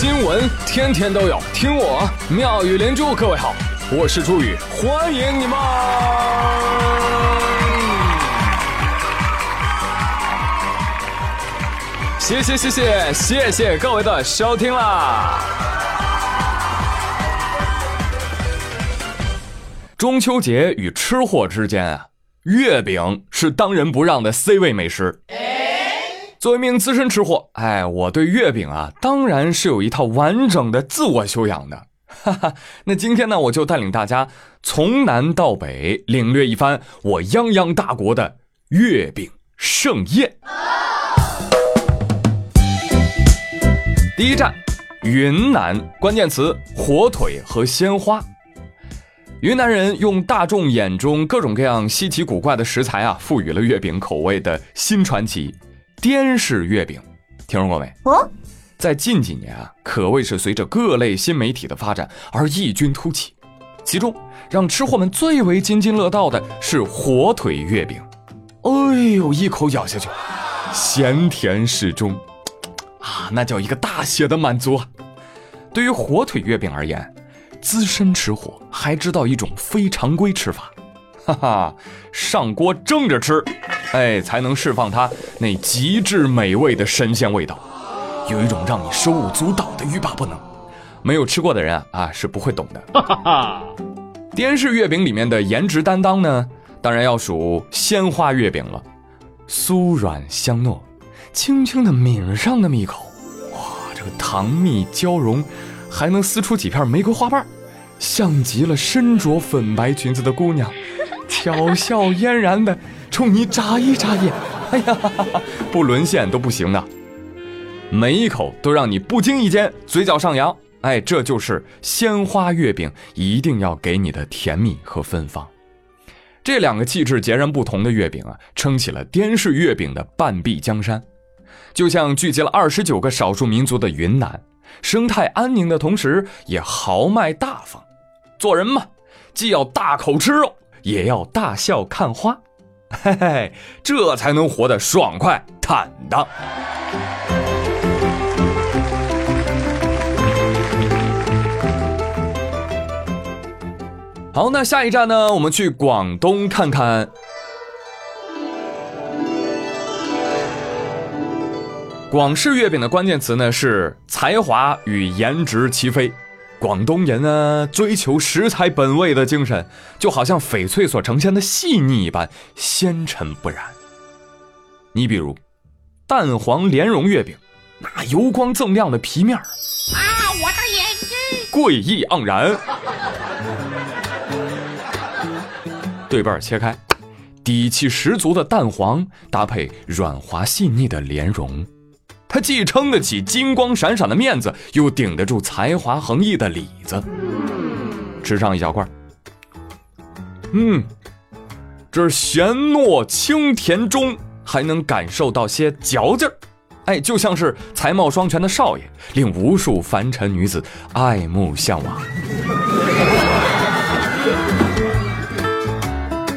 新闻天天都有，听我妙语连珠。各位好，我是朱宇，欢迎你们！谢谢谢谢谢谢各位的收听啦！中秋节与吃货之间啊，月饼是当仁不让的 C 位美食。作为一名资深吃货，哎，我对月饼啊，当然是有一套完整的自我修养的。哈哈，那今天呢，我就带领大家从南到北领略一番我泱泱大国的月饼盛宴。第一站，云南，关键词火腿和鲜花。云南人用大众眼中各种各样稀奇古怪的食材啊，赋予了月饼口味的新传奇。滇式月饼，听说过没？哦，在近几年啊，可谓是随着各类新媒体的发展而异军突起。其中，让吃货们最为津津乐道的是火腿月饼。哎呦，一口咬下去，咸甜适中，啊，那叫一个大写的满足啊！对于火腿月饼而言，资深吃货还知道一种非常规吃法。哈哈，上锅蒸着吃，哎，才能释放它那极致美味的神仙味道，有一种让你手舞足蹈的欲罢不能。没有吃过的人啊啊是不会懂的。哈哈哈，滇式月饼里面的颜值担当呢，当然要数鲜花月饼了，酥软香糯，轻轻的抿上那么一口，哇，这个糖蜜交融，还能撕出几片玫瑰花瓣，像极了身着粉白裙子的姑娘。巧笑嫣然的冲你眨一眨眼，哎呀，不沦陷都不行的，每一口都让你不经意间嘴角上扬，哎，这就是鲜花月饼一定要给你的甜蜜和芬芳。这两个气质截然不同的月饼啊，撑起了滇式月饼的半壁江山。就像聚集了二十九个少数民族的云南，生态安宁的同时也豪迈大方。做人嘛，既要大口吃肉。也要大笑看花，嘿嘿，这才能活得爽快坦荡。好，那下一站呢？我们去广东看看。广式月饼的关键词呢是才华与颜值齐飞。广东人呢，追求食材本味的精神，就好像翡翠所呈现的细腻一般纤尘不染。你比如，蛋黄莲蓉月饼，那油光锃亮的皮面儿啊，我的眼睛，贵意盎然。对半切开，底气十足的蛋黄搭配软滑细腻的莲蓉。他既撑得起金光闪闪的面子，又顶得住才华横溢的里子。吃上一小块，嗯，这咸糯清甜中还能感受到些嚼劲儿，哎，就像是才貌双全的少爷，令无数凡尘女子爱慕向往。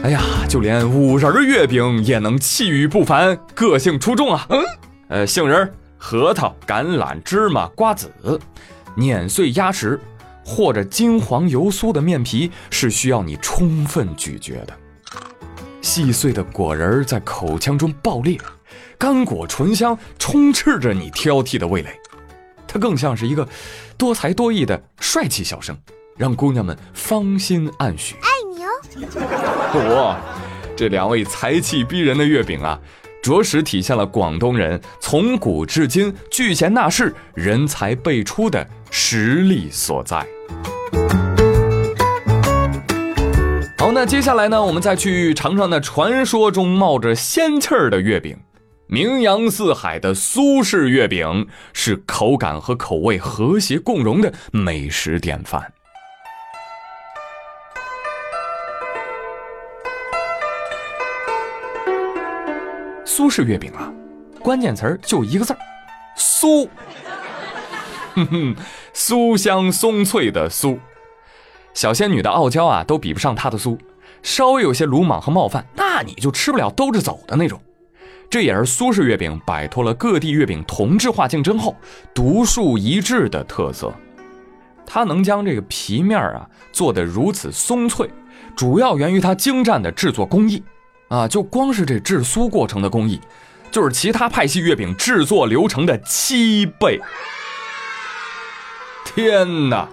哎呀，就连五仁月饼也能气宇不凡，个性出众啊！嗯，呃，杏仁。核桃、橄榄、芝麻、瓜子，碾碎压实，或者金黄油酥的面皮是需要你充分咀嚼的。细碎的果仁在口腔中爆裂，干果醇香充斥着你挑剔的味蕾。它更像是一个多才多艺的帅气小生，让姑娘们芳心暗许。爱你哦！哇，这两位才气逼人的月饼啊！着实体现了广东人从古至今聚贤纳士、人才辈出的实力所在。好，那接下来呢，我们再去尝尝那传说中冒着仙气儿的月饼。名扬四海的苏式月饼是口感和口味和谐共融的美食典范。苏式月饼啊，关键词儿就一个字儿，酥。哼哼，酥香松脆的酥，小仙女的傲娇啊，都比不上她的酥。稍微有些鲁莽和冒犯，那你就吃不了兜着走的那种。这也是苏式月饼摆脱了各地月饼同质化竞争后独树一帜的特色。它能将这个皮面啊做得如此松脆，主要源于它精湛的制作工艺啊！就光是这制酥过程的工艺，就是其他派系月饼制作流程的七倍。天哪，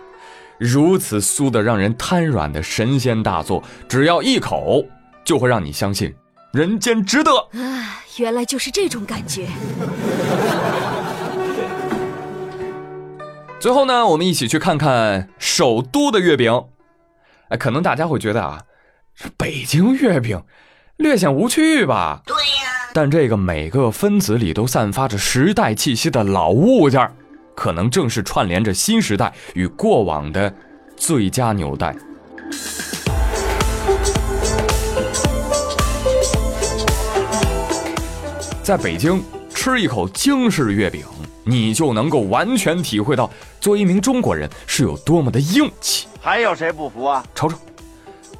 如此酥的让人瘫软的神仙大作，只要一口就会让你相信人间值得。啊，原来就是这种感觉。最后呢，我们一起去看看首都的月饼。哎，可能大家会觉得啊，北京月饼略显无趣吧？对呀。但这个每个分子里都散发着时代气息的老物件可能正是串联着新时代与过往的最佳纽带。在北京吃一口京式月饼，你就能够完全体会到作为一名中国人是有多么的硬气。还有谁不服啊？瞅瞅，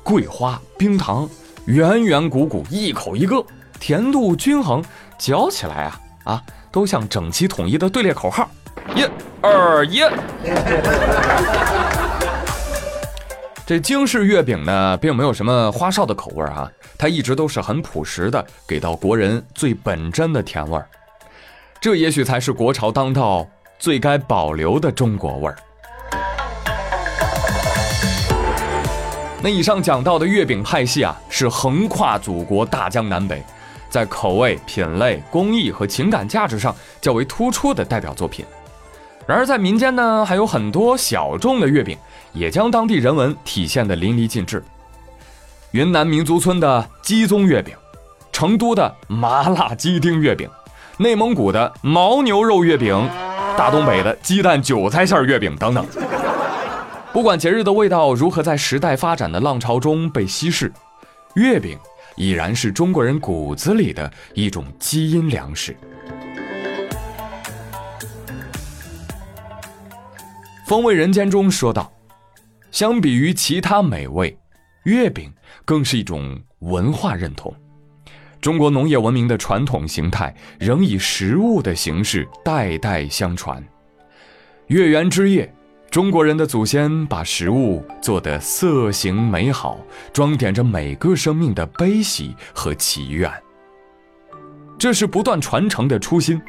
桂花冰糖，圆圆鼓鼓，一口一个，甜度均衡，嚼起来啊啊，都像整齐统一的队列口号。一、二、一。这京式月饼呢，并没有什么花哨的口味啊，它一直都是很朴实的，给到国人最本真的甜味儿。这也许才是国潮当道最该保留的中国味儿。那以上讲到的月饼派系啊，是横跨祖国大江南北，在口味、品类、工艺和情感价值上较为突出的代表作品。然而，在民间呢，还有很多小众的月饼，也将当地人文体现得淋漓尽致。云南民族村的鸡枞月饼，成都的麻辣鸡丁月饼，内蒙古的牦牛肉月饼，大东北的鸡蛋韭菜馅月饼等等。不管节日的味道如何在时代发展的浪潮中被稀释，月饼已然是中国人骨子里的一种基因粮食。风味人间中说道：“相比于其他美味，月饼更是一种文化认同。中国农业文明的传统形态仍以食物的形式代代相传。月圆之夜，中国人的祖先把食物做得色形美好，装点着每个生命的悲喜和祈愿。这是不断传承的初心。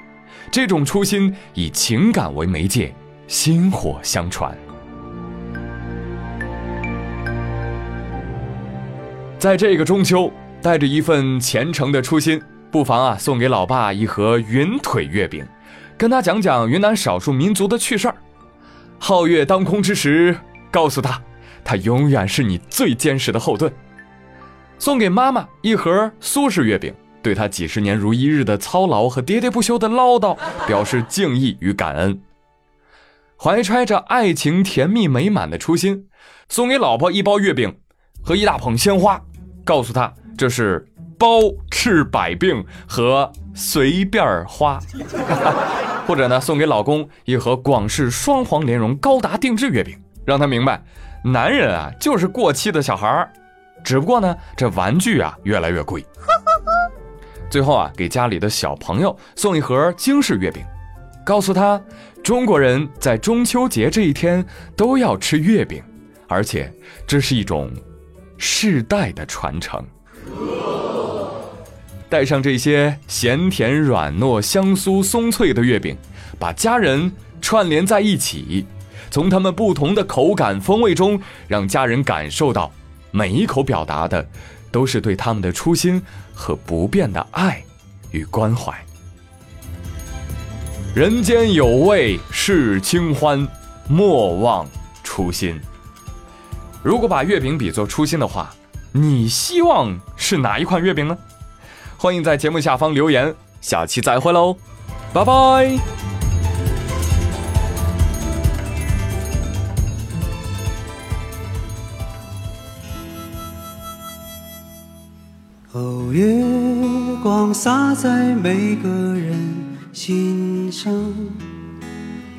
这种初心以情感为媒介。”薪火相传，在这个中秋，带着一份虔诚的初心，不妨啊送给老爸一盒云腿月饼，跟他讲讲云南少数民族的趣事儿。皓月当空之时，告诉他，他永远是你最坚实的后盾。送给妈妈一盒苏式月饼，对他几十年如一日的操劳和喋喋不休的唠叨表示敬意与感恩。怀揣着爱情甜蜜美满的初心，送给老婆一包月饼和一大捧鲜花，告诉她这是包治百病和随便花。或者呢，送给老公一盒广式双黄莲蓉高达定制月饼，让他明白，男人啊就是过期的小孩儿，只不过呢这玩具啊越来越贵。最后啊，给家里的小朋友送一盒京式月饼。告诉他，中国人在中秋节这一天都要吃月饼，而且这是一种世代的传承。带上这些咸甜软糯、香酥松脆的月饼，把家人串联在一起，从他们不同的口感风味中，让家人感受到每一口表达的都是对他们的初心和不变的爱与关怀。人间有味是清欢，莫忘初心。如果把月饼比作初心的话，你希望是哪一款月饼呢？欢迎在节目下方留言，下期再会喽，拜拜。哦，月光洒在每个人。心上，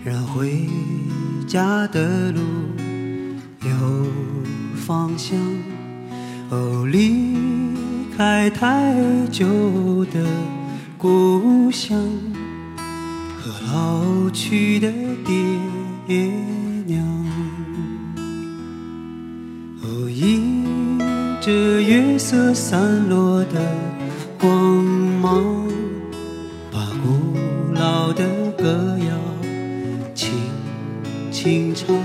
让回家的路有方向。哦，离在太久的故乡和老去的爹娘。哦，迎着月色散落的光芒，把古老的歌谣轻轻唱。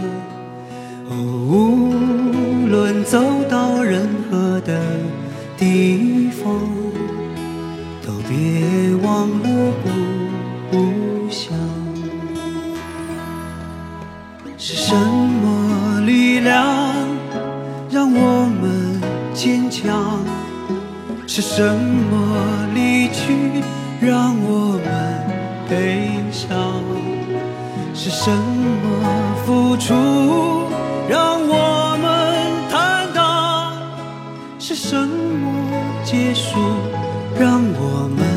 忘了故乡。是什么力量让我们坚强？是什么离去让我们悲伤？是什么付出让我们坦荡？是什么结束让我们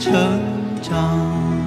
成长？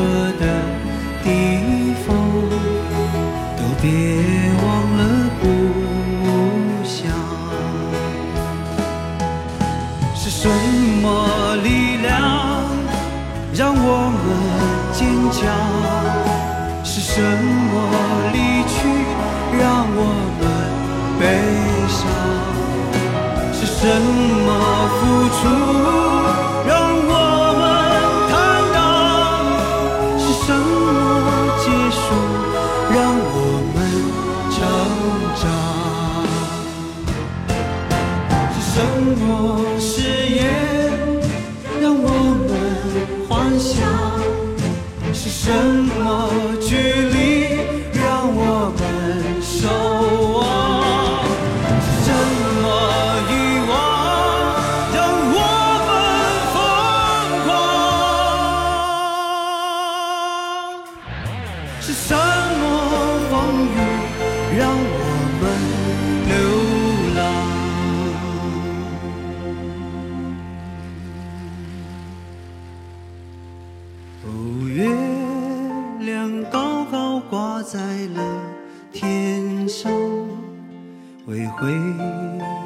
我的为回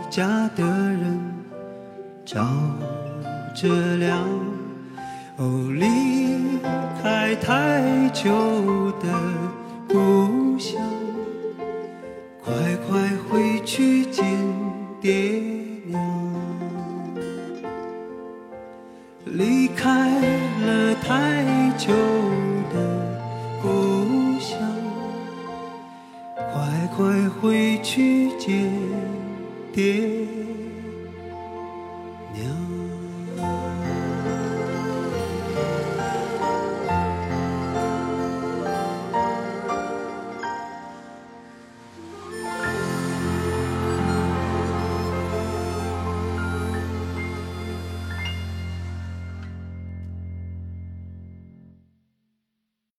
家的人照着亮。哦，离开太久的故乡，快快回去见爹快回去见爹。